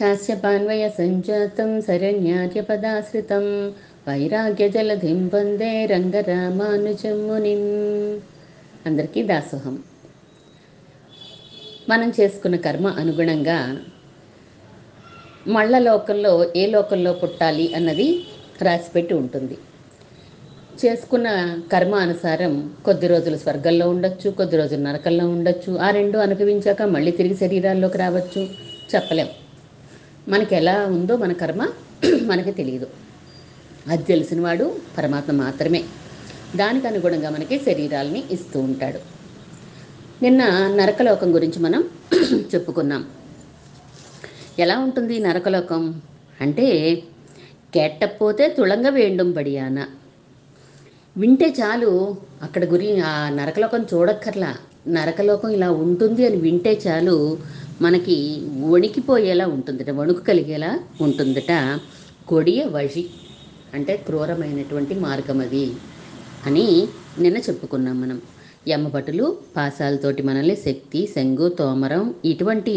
కాశ్యపాన్వయ సంజాతం శరణ్యార్యపదాశ్రితం వైరాగ్యజలధిం వందే రంగరామానుజం మునిం అందరికీ దాసోహం. మనం చేసుకున్న కర్మ అనుగుణంగా మళ్ళ లోకంలో ఏ లోకంలో పుట్టాలి అన్నది రాసిపెట్టి ఉంటుంది. చేసుకున్న కర్మ అనుసారం కొద్ది రోజులు స్వర్గంలో ఉండొచ్చు కొద్ది రోజులు నరకంలో ఉండొచ్చు ఆ రెండు అనుభవించాక మళ్ళీ తిరిగి శరీరాల్లోకి రావచ్చు. చెప్పలేం. మనకి ఎలా ఉందో మన కర్మ మనకి తెలియదు. అది తెలిసినవాడు పరమాత్మ మాత్రమే. దానికి అనుగుణంగా మనకి శరీరాల్ని ఇస్తూ ఉంటాడు. నిన్న నరకలోకం గురించి మనం చెప్పుకున్నాం. ఎలా ఉంటుంది నరకలోకం? అంటే కేట్టపోతే తుళంగ వేండం బడియాన. వింటే చాలు అక్కడ గురి ఆ నరకలోకం చూడక్కర్లా. నరకలోకం ఇలా ఉంటుంది అని వింటే చాలు మనకి వణికిపోయేలా ఉంటుందట వణుకు కలిగేలా ఉంటుందట. కొడియ వషి అంటే క్రూరమైనటువంటి మార్గం అది అని నిన్న చెప్పుకున్నాం మనం. యమ్మభటులు పాసాలతోటి మనల్ని శక్తి శంగు తోమరం ఇటువంటి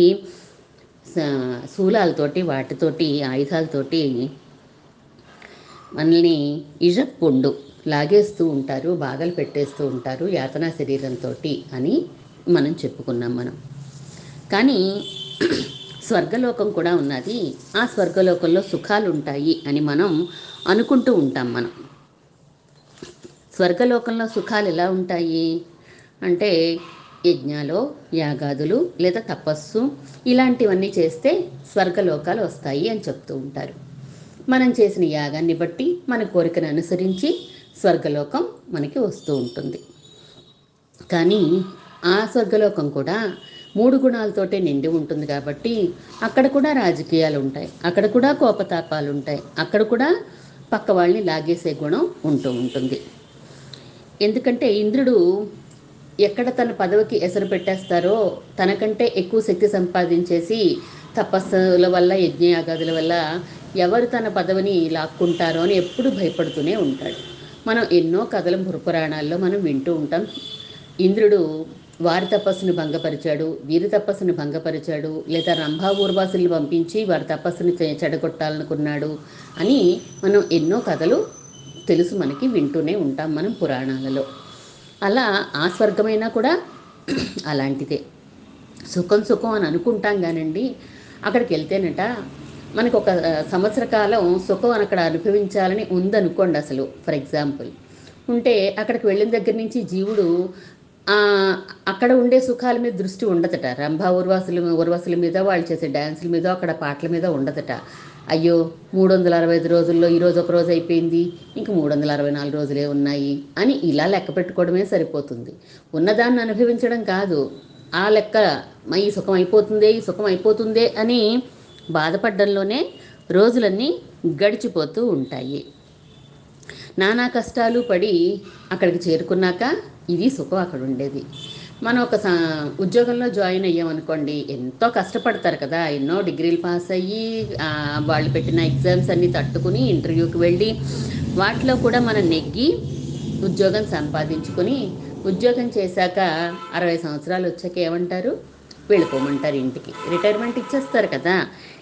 శూలాలతోటి వాటితోటి ఆయుధాలతోటి మనల్ని ఇజప్పుండు లాగేస్తూ ఉంటారు బాగలు పెట్టేస్తూ ఉంటారు యాతనా శరీరంతో అని మనం చెప్పుకున్నాం మనం. కానీ స్వర్గలోకం కూడా ఉన్నది. ఆ స్వర్గలోకంలో సుఖాలు ఉంటాయి అని మనం అనుకుంటూ ఉంటాం మనం. స్వర్గలోకంలో సుఖాలు ఎలా ఉంటాయి? అంటే యజ్ఞాలు యాగాదులు లేదా తపస్సు ఇలాంటివన్నీ చేస్తే స్వర్గలోకాలు వస్తాయి అని చెప్తూ ఉంటారు. మనం చేసిన యాగాన్ని బట్టి మన కోరికను అనుసరించి స్వర్గలోకం మనకి వస్తూ ఉంటుంది. కానీ ఆ స్వర్గలోకం కూడా మూడు గుణాలతోటే నిండి ఉంటుంది కాబట్టి అక్కడ కూడా రాజకీయాలు ఉంటాయి అక్కడ కూడా కోపతాపాలు ఉంటాయి అక్కడ కూడా పక్క వాళ్ళని లాగేసే గుణం ఉంటూ ఉంటుంది. ఎందుకంటే ఇంద్రుడు ఎక్కడ తన పదవికి ఎసరు పెట్టేస్తారో తనకంటే ఎక్కువ శక్తి సంపాదించేసి తపస్సుల వల్ల యజ్ఞయాగాదుల వల్ల ఎవరు తన పదవిని లాక్కుంటారో అని ఎప్పుడు భయపడుతూనే ఉంటాడు. మనం ఎన్నో కథల పురాణాల్లో మనం వింటూ ఉంటాం. ఇంద్రుడు వారి తపస్సును భంగపరిచాడు వీరి తపస్సును భంగపరిచాడు లేదా రంభా ఊర్వాసుల్ని పంపించి వారి తపస్సుని చెడగొట్టాలనుకున్నాడు అని మనం ఎన్నో కథలు తెలుసు మనకి వింటూనే ఉంటాం మనం పురాణాలలో. అలా ఆ స్వర్గమైనా కూడా అలాంటిదే. సుఖం సుఖం అని అనుకుంటాం కానండి అక్కడికి వెళ్తేనట మనకు ఒక సంవత్సర కాలం సుఖం అని అక్కడ అనుభవించాలని ఉందనుకోండి అసలు. ఫర్ ఎగ్జాంపుల్ ఉంటే అక్కడికి వెళ్ళిన దగ్గర నుంచి జీవుడు అక్కడ ఉండే సుఖాల మీద దృష్టి ఉండదట. రంభా ఉర్వాసుల ఉర్వసుల మీద వాళ్ళు చేసే డ్యాన్సుల మీద అక్కడ పాటల మీద ఉండదట. అయ్యో మూడు వందల అరవై ఐదు రోజుల్లో ఈరోజు ఒక రోజు అయిపోయింది ఇంక మూడు వందల అరవై నాలుగు రోజులే ఉన్నాయి అని ఇలా లెక్క పెట్టుకోవడమే సరిపోతుంది. ఉన్నదాన్ని అనుభవించడం కాదు. ఆ లెక్క "మా ఈ సుఖం అయిపోతుందే ఈ సుఖం అయిపోతుందే అని బాధపడడంలోనే రోజులన్నీ గడిచిపోతూ ఉంటాయి. నానా కష్టాలు పడి అక్కడికి చేరుకున్నాక ఇది సుఖం అక్కడ ఉండేది మనం ఒక ఉద్యోగంలో జాయిన్ అయ్యామనుకోండి ఎంతో కష్టపడతారు కదా ఎన్నో డిగ్రీలు పాస్ అయ్యి వాళ్ళు పెట్టిన ఎగ్జామ్స్ అన్నీ తట్టుకుని ఇంటర్వ్యూకి వెళ్ళి వాటిలో కూడా మనం నెగ్గి ఉద్యోగం సంపాదించుకొని ఉద్యోగం చేశాక అరవై సంవత్సరాలు వచ్చాక ఏమంటారు? వెళ్ళిపోమంటారు ఇంటికి. రిటైర్మెంట్ ఇచ్చేస్తారు కదా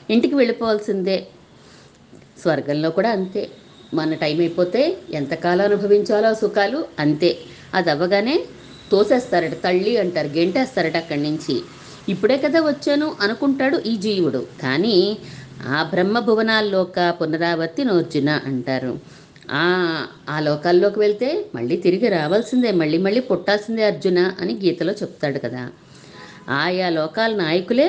ఇంటికి వెళ్ళిపోవాల్సిందే. స్వర్గంలో కూడా అంతే. మన టైం అయిపోతే ఎంతకాలం అనుభవించాలో ఆ సుఖాలు అంతే. అది అవ్వగానే తోసేస్తారట తళ్ళి అంటారు గెంటేస్తారట అక్కడి నుంచి. ఇప్పుడే కదా వచ్చాను అనుకుంటాడు ఈ జీవుడు. కానీ ఆ బ్రహ్మ భువనాల్లోక పునరావర్తి నోర్జున అంటారు. ఆ ఆ లోకాల్లోకి వెళ్తే మళ్ళీ తిరిగి రావాల్సిందే మళ్ళీ మళ్ళీ పుట్టాల్సిందే అర్జున అని గీతలో చెప్తాడు కదా. ఆయా లోకాల నాయకులే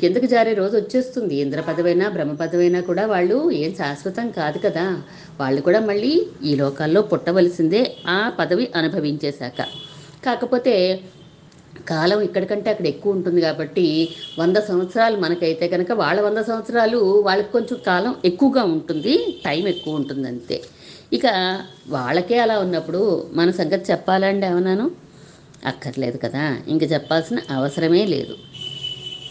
కిందకి జారే రోజు వచ్చేస్తుంది? ఇంద్ర పదవైనా బ్రహ్మ పదవైనా కూడా వాళ్ళు ఏం శాశ్వతం కాదు కదా. వాళ్ళు కూడా మళ్ళీ ఈ లోకాల్లో పుట్టవలసిందే ఆ పదవి అనుభవించేశాక. కాకపోతే కాలం ఇక్కడికంటే అక్కడ ఎక్కువ ఉంటుంది కాబట్టి వంద సంవత్సరాలు మనకైతే కనుక వాళ్ళ వంద సంవత్సరాలు వాళ్ళకి కొంచెం కాలం ఎక్కువగా ఉంటుంది టైం ఎక్కువ ఉంటుంది అంతే. ఇక వాళ్ళకే అలా ఉన్నప్పుడు మన సంగతి చెప్పాలండి ఏమన్నాను అక్కర్లేదు కదా. ఇంక చెప్పాల్సిన అవసరమే లేదు.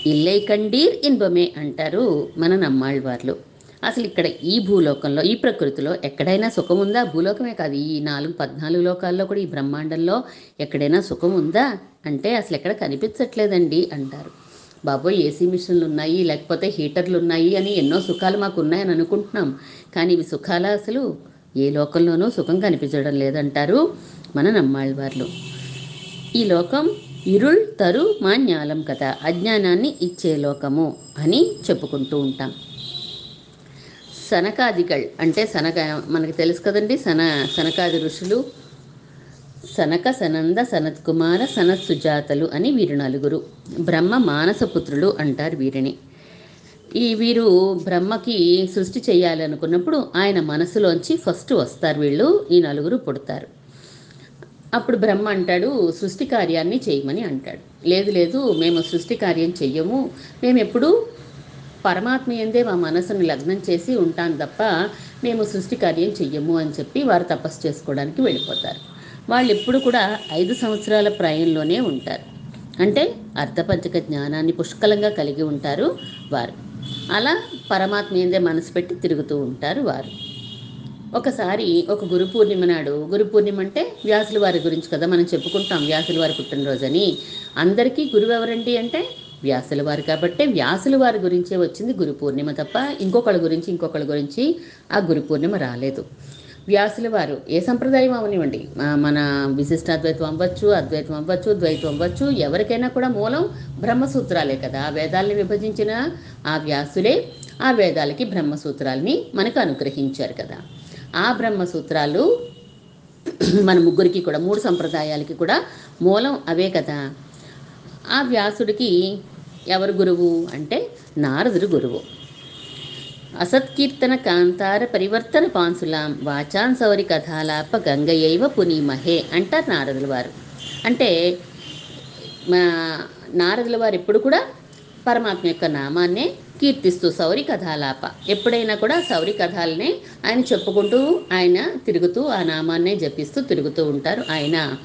ఇల్లై కండీర్ ఇన్బమే అంటారు మన నమ్మాళ్ళవార్లు అసలు ఇక్కడ ఈ భూలోకంలో ఈ ప్రకృతిలో ఎక్కడైనా సుఖం ఉందా? భూలోకమే కాదు ఈ నాలుగు పద్నాలుగు లోకాల్లో కూడా ఈ బ్రహ్మాండంలో ఎక్కడైనా సుఖం ఉందా? అంటే అసలు ఎక్కడ కనిపించట్లేదండి అంటారు. బాబోయ్ ఏసీ మిషన్లు ఉన్నాయి లేకపోతే హీటర్లు ఉన్నాయి అని ఎన్నో సుఖాలు మాకు ఉన్నాయని అనుకుంటున్నాం. కానీ ఇవి సుఖాల అసలు? ఏ లోకంలోనూ సుఖం కనిపించడం లేదంటారు మన నమ్మాళ్ళవార్లు ఈ లోకం ఇరుళ్ తరు మాన్యాలం కథ అజ్ఞానాన్ని ఇచ్చే లోకము అని చెప్పుకుంటూ ఉంటాం. సనకాదికల్ అంటే సనక మనకి తెలుసు కదండి సన సనకాది ఋషులు సనక సనంద సనత్ కుమార సనత్ సుజాతలు అని వీరు నలుగురు. బ్రహ్మ మానసపుత్రులు అంటారు వీరిని. ఈ వీరు బ్రహ్మకి సృష్టి చేయాలనుకున్నప్పుడు ఆయన మనసులోంచి ఫస్ట్ వస్తారు వీళ్ళు ఈ నలుగురు పుడతారు. అప్పుడు బ్రహ్మ అంటాడు సృష్టి కార్యాన్ని చేయమని అంటాడు. లేదు లేదు మేము సృష్టి కార్యం చెయ్యము. మేము ఎప్పుడూ పరమాత్మ ఎందే మా మనసును లగ్నం చేసి ఉంటాం తప్ప మేము సృష్టి కార్యం చెయ్యము అని చెప్పి వారు తపస్సు చేసుకోవడానికి వెళ్ళిపోతారు. వాళ్ళు ఎప్పుడు కూడా ఐదు సంవత్సరాల ప్రాయంలోనే ఉంటారు. అంటే అర్ధపంచక జ్ఞానాన్ని పుష్కలంగా కలిగి ఉంటారు వారు. అలా పరమాత్మ ఏందే మనసు పెట్టి తిరుగుతూ ఉంటారు వారు. ఒకసారి ఒక గురు పూర్ణిమ నాడు గురు పూర్ణిమ అంటే వ్యాసుల వారి గురించి కదా మనం చెప్పుకుంటాం వ్యాసుల వారి పుట్టినరోజని. అందరికీ గురువు ఎవరండి అంటే వ్యాసుల వారు కాబట్టి వ్యాసుల వారి గురించే వచ్చింది గురు పూర్ణిమ తప్ప ఇంకొకళ్ళ గురించి ఇంకొకళ్ళ గురించి ఆ గురు పూర్ణిమ రాలేదు. వ్యాసుల వారు ఏ సంప్రదాయం అవనివ్వండి? మన విశిష్టాద్వైతం అవ్వచ్చు అద్వైతం అవ్వచ్చు ద్వైతం అవ్వచ్చు ఎవరికైనా కూడా మూలం బ్రహ్మసూత్రాలే కదా. ఆ వేదాల్ని విభజించిన ఆ వ్యాసులే ఆ వేదాలకి బ్రహ్మసూత్రాలని మనకు అనుగ్రహించారు కదా. ఆ బ్రహ్మసూత్రాలు మన ముగ్గురికి కూడా మూడు సంప్రదాయాలకి కూడా మూలం అవే కదా. ఆ వ్యాసుడికి ఎవరు గురువు అంటే నారదుడు గురువు. అసత్కీర్తన కాంతార పరివర్తన పాన్సులాం వాచాన్ సౌరి కథాలాప గంగయైవ పునీమహే అంటారు నారదుల వారు. అంటే మా నారదుల వారు ఎప్పుడు కూడా పరమాత్మ యొక్క నామాన్నే కీర్తిస్తూ సౌరి కథాలాప ఎప్పుడైనా కూడా సౌరి కథాలనే ఆయన చెప్పుకుంటూ ఆయన తిరుగుతూ ఆ నామాన్నే జపిస్తూ తిరుగుతూ ఉంటారు ఆయన.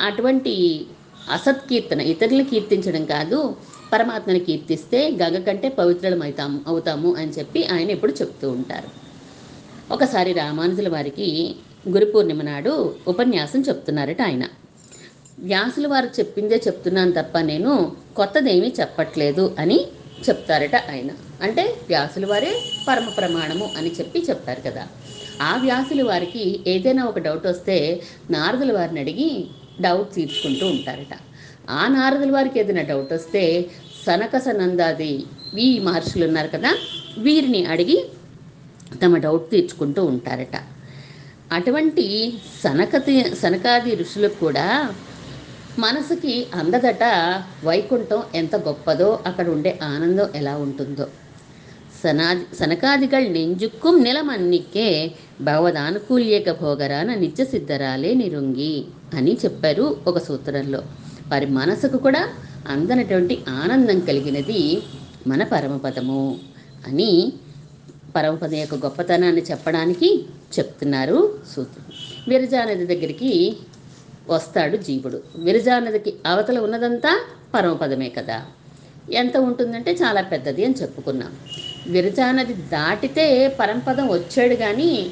అటువంటి అసత్కీర్తన ఇతరులను కీర్తించడం కాదు పరమాత్మని కీర్తిస్తే గగ కంటే పవిత్రం అవుతాము అవుతాము అని చెప్పి ఆయన ఎప్పుడు చెప్తూ ఉంటారు. ఒకసారి రామానుజుల వారికి గురు పూర్ణిమ నాడు ఉపన్యాసం చెప్తున్నారట ఆయన. వ్యాసుల వారు చెప్పిందే చెప్తున్నాను తప్ప నేను కొత్తదేమీ చెప్పట్లేదు అని చెప్తారట ఆయన. అంటే వ్యాసుల వారే పరమ ప్రమాణము అని చెప్పి చెప్తారు కదా. ఆ వ్యాసుల వారికి ఏదైనా ఒక డౌట్ వస్తే నారదుల వారిని అడిగి డౌట్ తీర్చుకుంటూ ఉంటారట. ఆ నారదుల వారికి ఏదైనా డౌట్ వస్తే సనకస సనందాది ఈ మహర్షులు ఉన్నారు కదా వీరిని అడిగి తమ డౌట్ తీర్చుకుంటూ ఉంటారట. అటువంటి సనకతి సనకాది ఋషులకు కూడా మనసుకి అందదట వైకుంఠం ఎంత గొప్పదో అక్కడ ఉండే ఆనందం ఎలా ఉంటుందో. సనాది సనకాదిగళ్ నెంజుక్కుం నిలమన్నికే భగవదానుకూల్యేక భోగరాన నిత్య సిద్ధరాలే నిరుంగి అని చెప్పారు ఒక సూత్రంలో. వారి మనసుకు కూడా అందనటువంటి ఆనందం కలిగినది మన పరమపదము అని పరమపదం యొక్క గొప్పతనాన్ని చెప్పడానికి చెప్తున్నారు సూత్రం. విరజానది దగ్గరికి వస్తాడు జీవుడు. విరజానదికి అవతల ఉన్నదంతా పరమపదమే కదా. ఎంత ఉంటుందంటే చాలా పెద్దది అని చెప్పుకున్నాం. విరజానది దాటితే పరంపదం వచ్చాడు కానీ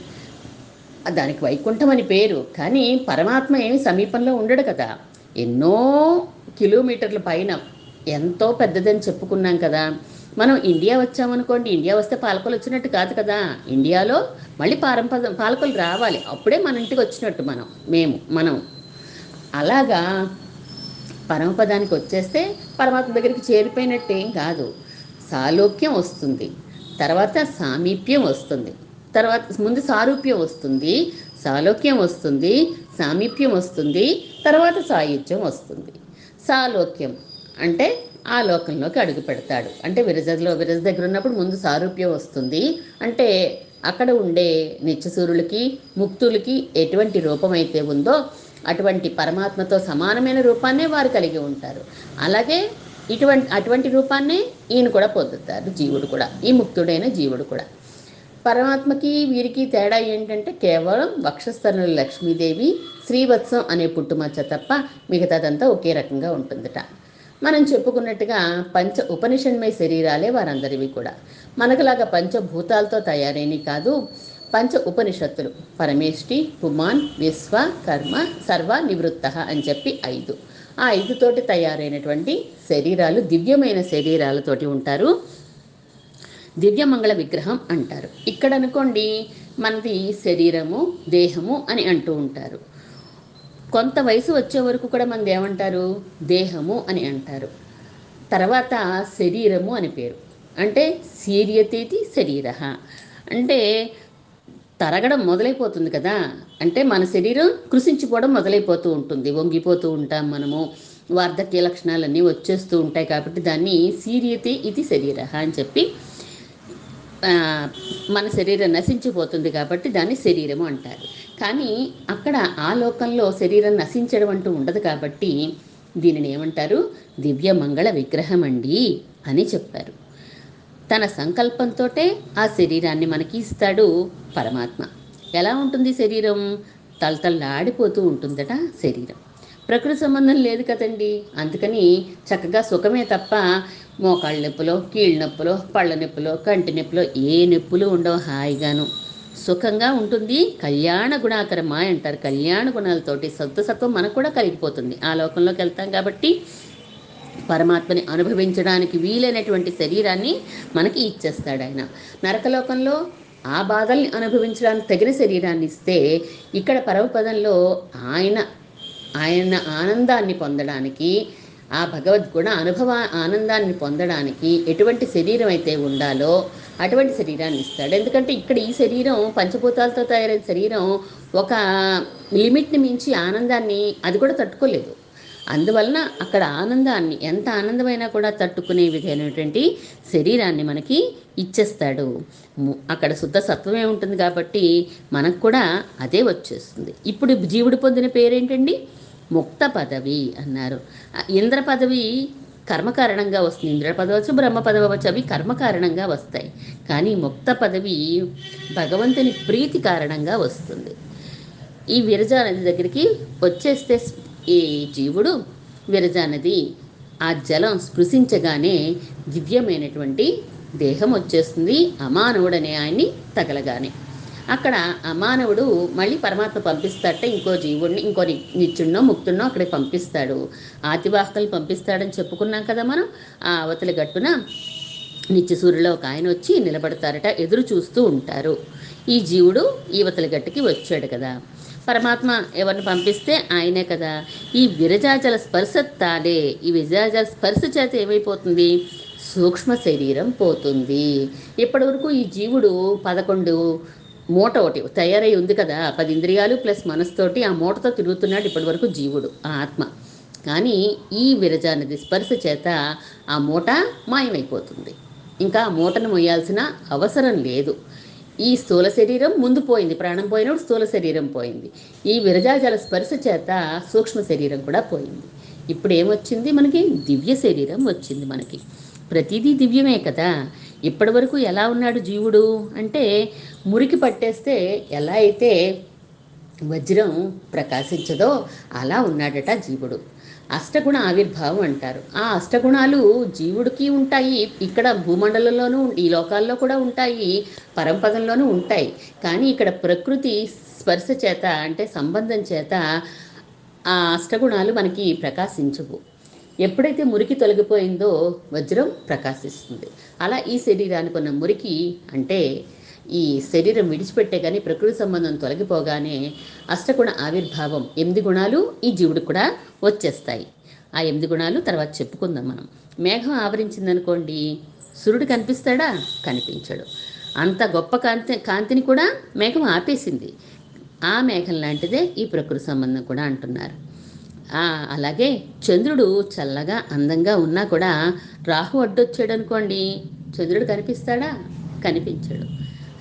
దానికి వైకుంఠం అని పేరు. కానీ పరమాత్మ ఏమి సమీపంలో ఉండడు కదా. ఎన్నో కిలోమీటర్ల పైన ఎంతో పెద్దదని చెప్పుకున్నాం కదా. మనం ఇండియా వచ్చామనుకోండి ఇండియా వస్తే పాలకులు వచ్చినట్టు కాదు కదా. ఇండియాలో మళ్ళీ పారంపద పాలకులు రావాలి. అప్పుడే మన ఇంటికి వచ్చినట్టు మనం మేము మనం. అలాగా పరమపదానికి వచ్చేస్తే పరమాత్మ దగ్గరికి చేరిపోయినట్టేం కాదు. సాలోక్యం వస్తుంది. తర్వాత సామీప్యం వస్తుంది. తర్వాత ముందు సారూప్యం వస్తుంది సాలోక్యం వస్తుంది సామీప్యం వస్తుంది తర్వాత సాయుధ్యం వస్తుంది. సాలోక్యం అంటే ఆ లోకంలోకి అడుగు పెడతాడు. అంటే విరజలో విరజ దగ్గర ఉన్నప్పుడు ముందు సారూప్యం వస్తుంది. అంటే అక్కడ ఉండే నిత్యసూరులకి ముక్తులకి ఎటువంటి రూపం అయితే ఉందో అటువంటి పరమాత్మతో సమానమైన రూపాన్నే వారు కలిగి ఉంటారు. అలాగే ఇటువంటి అటువంటి రూపాన్నే ఈయన కూడా పొందుతారు జీవుడు కూడా ఈ ముక్తుడైన జీవుడు కూడా. పరమాత్మకి వీరికి తేడా ఏంటంటే కేవలం వక్షస్థనుల లక్ష్మీదేవి శ్రీవత్సం అనే పుట్టుమచ్చ తప్ప మిగతాదంతా ఒకే రకంగా ఉంటుందట. మనం చెప్పుకున్నట్టుగా పంచ ఉపనిషన్మయ శరీరాలే వారందరివి కూడా. మనకులాగా పంచభూతాలతో తయారైనవి కాదు పంచ ఉపనిషత్తులు. పరమేష్టి పుమాన్ విశ్వ కర్మ సర్వ నివృత్త అని చెప్పి ఐదు. ఆ ఐదుతోటి తయారైనటువంటి శరీరాలు దివ్యమైన శరీరాలతోటి ఉంటారు. దివ్యమంగళ విగ్రహం అంటారు. ఇక్కడ అనుకోండి మనది శరీరము దేహము అని అంటూ ఉంటారు. కొంత వయసు వచ్చే వరకు కూడా మనది ఏమంటారు? దేహము అని అంటారు. తర్వాత శరీరము అని పేరు. అంటే శీర్యతేతి శరీర. అంటే తరగడం మొదలైపోతుంది కదా. అంటే మన శరీరం కృషించిపోవడం మొదలైపోతూ ఉంటుంది. వంగిపోతూ ఉంటాం మనము. వార్ధక్య లక్షణాలన్నీ వచ్చేస్తూ ఉంటాయి కాబట్టి దాన్ని సీరియతే ఇది శరీర అని చెప్పి మన శరీరం నశించిపోతుంది కాబట్టి దాన్ని శరీరము అంటారు. కానీ అక్కడ ఆ లోకంలో శరీరం నశించడం అంటూ ఉండదు కాబట్టి దీనిని ఏమంటారు? దివ్య మంగళ విగ్రహం అండి అని చెప్పారు. తన సంకల్పంతోటే ఆ శరీరాన్ని మనకి ఇస్తాడు పరమాత్మ. ఎలా ఉంటుంది శరీరం? తలతల్లాడిపోతూ ఉంటుందట శరీరం. ప్రకృతి సంబంధం లేదు కదండి. అందుకని చక్కగా సుఖమే తప్ప మోకాళ్ళ నొప్పులో కీళ్ళ నొప్పులో పళ్ళ నొప్పులో కంటి నొప్పులో ఏ నొప్పులు ఉండవు హాయిగాను. సుఖంగా ఉంటుంది. కళ్యాణ గుణాకరమా అంటారు. కళ్యాణ గుణాలతోటి సత్వసత్వం మనకు కూడా కలిగిపోతుంది. ఆ లోకంలోకి వెళ్తాం కాబట్టి పరమాత్మని అనుభవించడానికి వీలైనటువంటి శరీరాన్ని మనకి ఇచ్చేస్తాడు ఆయన. నరకలోకంలో ఆ బాధల్ని అనుభవించడానికి తగిన శరీరాన్ని ఇస్తే ఇక్కడ పరమపదంలో ఆయన ఆయన ఆనందాన్ని పొందడానికి ఆ భగవద్గుణ అనుభవ ఆనందాన్ని పొందడానికి ఎటువంటి శరీరం అయితే ఉండాలో అటువంటి శరీరాన్ని ఇస్తాడు. ఎందుకంటే ఇక్కడ ఈ శరీరం పంచభూతాలతో తయారైన శరీరం ఒక లిమిట్ని మించి ఆనందాన్ని అది కూడా తట్టుకోలేదు. అందువలన అక్కడ ఆనందాన్ని ఎంత ఆనందమైనా కూడా తట్టుకునే విధమైనటువంటి శరీరాన్ని మనకి ఇచ్చేస్తాడు. ము- అక్కడ శుద్ధ సత్వమే ఉంటుంది కాబట్టి మనకు కూడా అదే వచ్చేస్తుంది. ఇప్పుడు జీవుడు పొందిన పేరేంటండి? ముక్త పదవి అన్నారు. ఇంద్ర పదవి కర్మకారణంగా వస్తుంది. ఇంద్ర పదవచ్చు బ్రహ్మ పదవచ్చు అవి కర్మకారణంగా వస్తాయి. కానీ ముక్త పదవి భగవంతుని ప్రీతి కారణంగా వస్తుంది. ఈ విరజా నది దగ్గరికి వచ్చేస్తే ఏ ఈ జీవుడు విరజా నది ఆ జలం స్పృశించగానే దివ్యమైనటువంటి దేహం వచ్చేస్తుంది అమానవుడనే ఆయన్ని తగలగానే. అక్కడ అమానవుడు మళ్ళీ పరమాత్మ పంపిస్తాడట ఇంకో జీవుడిని ఇంకో నిత్యుడినో ముక్తుడినో అక్కడికి పంపిస్తాడు. ఆతివాహకలు పంపిస్తాడని చెప్పుకున్నాం కదా మనం. ఆ అవతలి గట్టున నిత్య సూర్యులో ఒక ఆయన వచ్చి నిలబడతారట ఎదురు చూస్తూ ఉంటారు. ఈ జీవుడు ఈవతల గట్టుకి వచ్చాడు కదా. పరమాత్మ ఎవరిని పంపిస్తే ఆయనే కదా. ఈ విరజాజల స్పర్శ తాడే ఈ విరజాజల స్పర్శ చేత ఏమైపోతుంది? సూక్ష్మ శరీరం పోతుంది. ఇప్పటి వరకు ఈ జీవుడు పదకొండు మూట ఒకటి తయారై ఉంది కదా. పది ఇంద్రియాలు ప్లస్ మనసుతోటి ఆ మూటతో తిరుగుతున్నాడు ఇప్పటి వరకు జీవుడు ఆ ఆత్మ. కానీ ఈ విరజానది స్పర్శ చేత ఆ మూట మాయమైపోతుంది. ఇంకా ఆ మూటను మొయ్యాల్సిన అవసరం లేదు. ఈ స్థూల శరీరం ముందు పోయింది ప్రాణం పోయినప్పుడు స్థూల శరీరం పోయింది. ఈ విరజాజల స్పర్శ చేత సూక్ష్మ శరీరం కూడా పోయింది. ఇప్పుడు ఏమొచ్చింది మనకి? దివ్య శరీరం వచ్చింది మనకి. ప్రతిదీ దివ్యమే కదా. ఇప్పటి వరకు ఎలా ఉన్నాడు జీవుడు? అంటే మురికి పట్టేస్తే ఎలా అయితే వజ్రం ప్రకాశించదో అలా ఉన్నాడట జీవుడు. అష్టగుణ ఆవిర్భావం అంటారు. ఆ అష్టగుణాలు జీవుడికి ఉంటాయి ఇక్కడ భూమండలంలోనూ ఈ లోకాల్లో కూడా ఉంటాయి పరంపదంలోనూ ఉంటాయి. కానీ ఇక్కడ ప్రకృతి స్పర్శ చేత అంటే సంబంధం చేత ఆ అష్టగుణాలు మనకి ప్రకాశించవు. ఎప్పుడైతే మురికి తొలగిపోయిందో వజ్రం ప్రకాశిస్తుంది. అలా ఈ శరీరానికి ఉన్న మురికి అంటే ఈ శరీరం విడిచిపెట్టే కానీ ప్రకృతి సంబంధం తొలగిపోగానే అష్టగుణ ఆవిర్భావం ఎనిమిది గుణాలు ఈ జీవుడికి కూడా వచ్చేస్తాయి. ఆ ఎనిమిది గుణాలు తర్వాత చెప్పుకుందాం మనం. మేఘం ఆవరించిందనుకోండి సూర్యుడు కనిపిస్తాడా? కనిపించడు. అంత గొప్ప కాంతి కాంతిని కూడా మేఘం ఆపేసింది. ఆ మేఘం లాంటిదే ఈ ప్రకృతి సంబంధం కూడా అంటున్నారు. అలాగే చంద్రుడు చల్లగా అందంగా ఉన్నా కూడా రాహు అడ్డొచ్చాడు అనుకోండి చంద్రుడు కనిపిస్తాడా? కనిపించడు.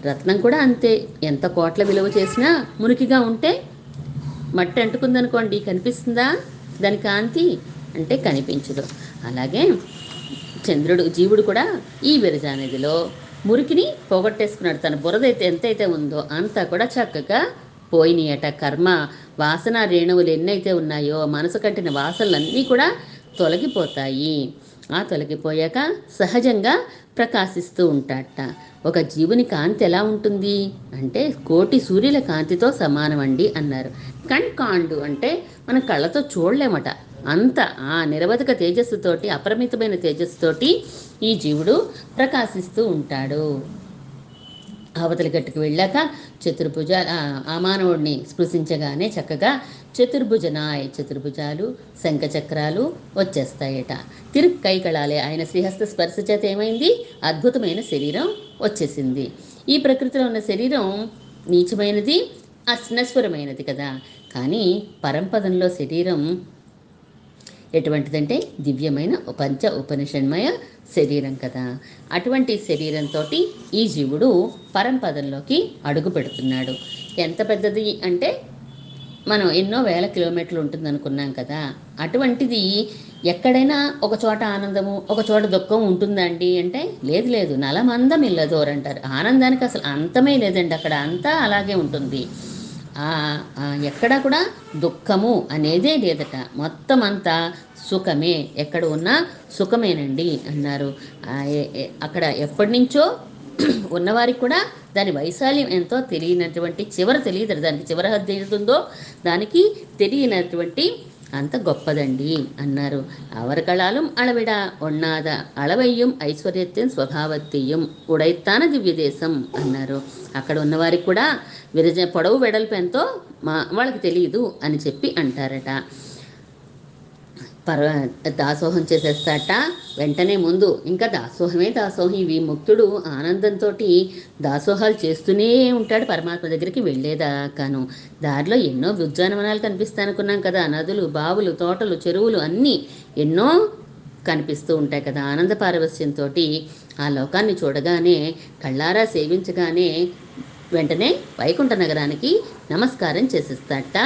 రత్నం కూడా అంతే. ఎంత కోట్ల విలువ చేసినా మురికిగా ఉంటే మట్టి అంటుకుందనుకోండి కనిపిస్తుందా? దాని కాంతి అంటే కనిపించదు. అలాగే చంద్రుడు జీవుడు కూడా ఈ విరజానదిలో మురికిని పోగొట్టేసుకున్నాడు. తన బురద అయితే ఎంతైతే ఉందో అంతా కూడా చక్కగా పోయినాయట. కర్మ వాసన రేణువులు ఎన్నైతే ఉన్నాయో మనసు కట్టిన వాసనలన్నీ కూడా తొలగిపోతాయి. ఆ తొలగిపోయాక సహజంగా ప్రకాశిస్తూ ఉంటాడట. ఒక జీవుని కాంతి ఎలా ఉంటుంది? అంటే కోటి సూర్యుల కాంతితో సమానం అండి అన్నారు. కణ్ కాండు అంటే మనం కళ్ళతో చూడలేమట. అంత ఆ నిరవధిక తేజస్సుతోటి అపరిమితమైన తేజస్సుతోటి ఈ జీవుడు ప్రకాశిస్తూ ఉంటాడు. అవతలి గట్టుకు వెళ్ళాక చతుర్భుజ అమానవుడిని స్పృశించగానే చక్కగా చతుర్భుజనాయ్ చతుర్భుజాలు శంఖచక్రాలు వచ్చేస్తాయట. తిరు కైకళాలే ఆయన శ్రీహస్త స్పర్శ చేత ఏమైంది? అద్భుతమైన శరీరం వచ్చేసింది. ఈ ప్రకృతిలో ఉన్న శరీరం నీచమైనది అస్నస్వరమైనది కదా. కానీ పరంపదంలో శరీరం ఎటువంటిదంటే దివ్యమైన పంచ ఉపనిషన్మయ శరీరం కదా. అటువంటి శరీరంతో ఈ జీవుడు పరంపదంలోకి అడుగు పెడుతున్నాడు. ఎంత పెద్దది అంటే మనం ఎన్నో వేల కిలోమీటర్లు ఉంటుంది అనుకున్నాం కదా. అటువంటిది ఎక్కడైనా ఒక చోట ఆనందము ఒక చోట దుఃఖం ఉంటుందండి అంటే లేదు లేదు. నలమందం ఇల్లదోరంటారు ఆనందానికి అసలు అంతమే లేదండి. అక్కడ అంతా అలాగే ఉంటుంది. ఎక్కడ కూడా దుఃఖము అనేదే లేదట. మొత్తం అంతా సుఖమే. ఎక్కడ ఉన్నా సుఖమేనండి అన్నారు. అక్కడ ఎప్పటి నుంచో ఉన్నవారికి కూడా దాని వైశాల్యం ఎంతో తెలియనటువంటి చివర తెలియదు దానికి చివర హద్దు ఏదుందో దానికి తెలియనటువంటి అంత గొప్పదండి అన్నారు. అవరకళాలం అళవిడ ఒన్నాద అళవయ్యం ఐశ్వర్యత్యం స్వభావత్యం ఉడైత్తాన దివ్యదేశం అన్నారు. అక్కడ ఉన్నవారికి కూడా విరజ పొడవు వెడల్పు ఎంతో మా వాళ్ళకి తెలియదు అని చెప్పి అంటారట. పర్వ దాసోహం చేసేస్తాట. వెంటనే ముందు ఇంకా దాసోహమే దాసోహం. ఇవి ముక్తుడు ఆనందంతో దాసోహాలు చేస్తూనే ఉంటాడు. పరమాత్మ దగ్గరికి వెళ్ళేదాకాను. దారిలో ఎన్నో ఉద్యానవనాలు కనిపిస్తానుకున్నాం కదా. నదులు బావులు తోటలు చెరువులు అన్నీ ఎన్నో కనిపిస్తూ ఉంటాయి కదా. ఆనంద పారవస్యంతో ఆ లోకాన్ని చూడగానే కళ్ళారా సేవించగానే వెంటనే వైకుంఠ నగరానికి నమస్కారం చేసేస్తాట.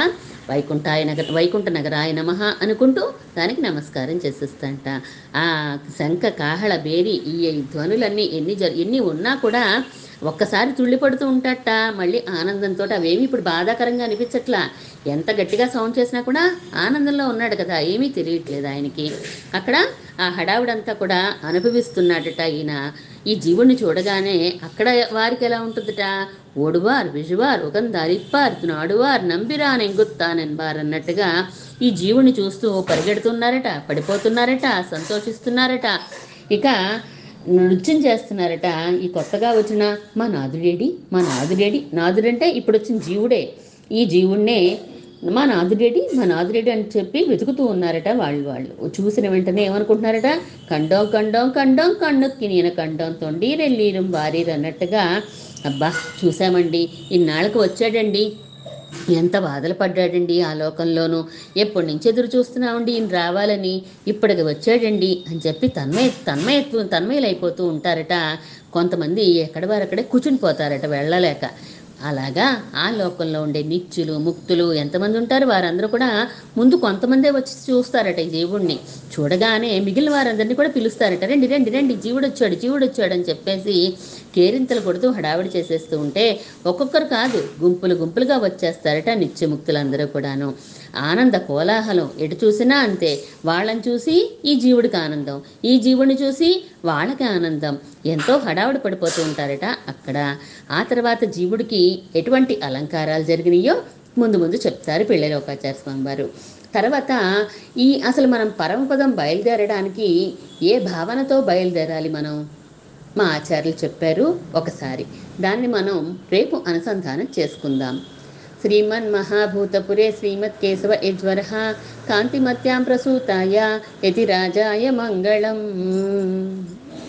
వైకుంఠాయ నగర వైకుంఠ నగరాయ నమ అనుకుంటూ దానికి నమస్కారం చేసేస్తాట. ఆ శంఖ కాహళ బేరి ఈ ధ్వనులన్నీ ఎన్ని జ ఎన్ని ఉన్నా కూడా ఒక్కసారి తుళ్ళిపడుతూ ఉంటాట మళ్ళీ ఆనందంతో అవేమి ఇప్పుడు బాధాకరంగా అనిపించట్లా. ఎంత గట్టిగా సౌండ్ చేసినా కూడా ఆనందంలో ఉన్నాడు కదా ఏమీ తెలియట్లేదు ఆయనకి. అక్కడ ఆ హడావుడంతా కూడా అనుభవిస్తున్నాడట ఈయన. ఈ జీవుణ్ణి చూడగానే అక్కడ వారికి ఎలా ఉంటుందట? ఓడువార్ విజువార్ ఉగందారిప్పార్ నాడువార్ నంబిరాన్ ఎంగుత్తానెన్బార్ అన్నట్టుగా ఈ జీవుని చూస్తూ పరిగెడుతున్నారట పడిపోతున్నారట సంతోషిస్తున్నారట. ఇక నృత్యం చేస్తున్నారట. ఈ కొత్తగా వచ్చిన మా నాదుడేడి మా నాదుడేడి నాదుడంటే ఇప్పుడు వచ్చిన జీవుడే. ఈ జీవుణ్ణే మా నాదుడేడి మా నాదుడేడి అని చెప్పి వెతుకుతూ ఉన్నారట వాళ్ళు వాళ్ళు. చూసిన వెంటనే ఏమనుకుంటున్నారట? కండం కండం కండం కಣ್ಣొక్కి నేను కండం తొండి తొండీరెళ్ళీరం వారీరు అన్నట్టుగా అబ్బా చూసామండి ఇన్నాళ్ళకు వచ్చాడండి. ఎంత బాధలు పడ్డాడండి ఆ లోకంలోనూ. ఎప్పటి నుంచి ఎదురు చూస్తున్నామండి ఈయన రావాలని ఇప్పటికి వచ్చాడండి అని చెప్పి తన్మయ తన్మయత్వం తన్మయలైపోతూ ఉంటారట. కొంతమంది ఎక్కడ వారక్కడే కూర్చుని పోతారట వెళ్ళలేక. అలాగా ఆ లోకంలో ఉండే నిత్యులు ముక్తులు ఎంతమంది ఉంటారు? వారందరూ కూడా ముందు కొంతమందే వచ్చి చూస్తారట ఈ జీవుడిని చూడగానే మిగిలిన వారందరినీ కూడా పిలుస్తారట రండి రండి రండి జీవుడు వచ్చాడు జీవుడు వచ్చాడు అని చెప్పేసి కేరింతలు కొడుతూ హడావిడి చేసేస్తూ ఉంటే ఒక్కొక్కరు కాదు గుంపులు గుంపులుగా వచ్చేస్తారట నిత్యముక్తులందరూ కూడాను. ఆనంద కోలాహలం. ఎటు చూసినా అంతే. వాళ్ళని చూసి ఈ జీవుడికి ఆనందం. ఈ జీవుడిని చూసి వాళ్ళకి ఆనందం. ఎంతో హడావుడి పడిపోతూ ఉంటారట అక్కడ. ఆ తర్వాత జీవుడికి ఎటువంటి అలంకారాలు జరిగినాయో ముందు ముందు చెప్తారు పిల్లలోకాచార్య స్వామి వారు తర్వాత ఈ అసలు మనం పరమపదం బయలుదేరడానికి ఏ భావనతో బయలుదేరాలి మనం? మా ఆచార్యులు చెప్పారు ఒకసారి. దాన్ని మనం రేపు అనుసంధానం చేసుకుందాం. श्रीमन महाभूतपुरे श्रीमन्महाभूतपुरे श्रीमत्केशव यज्वरः कान्तिमत्यां प्रसूताय यति राजाय मङ्गलम्।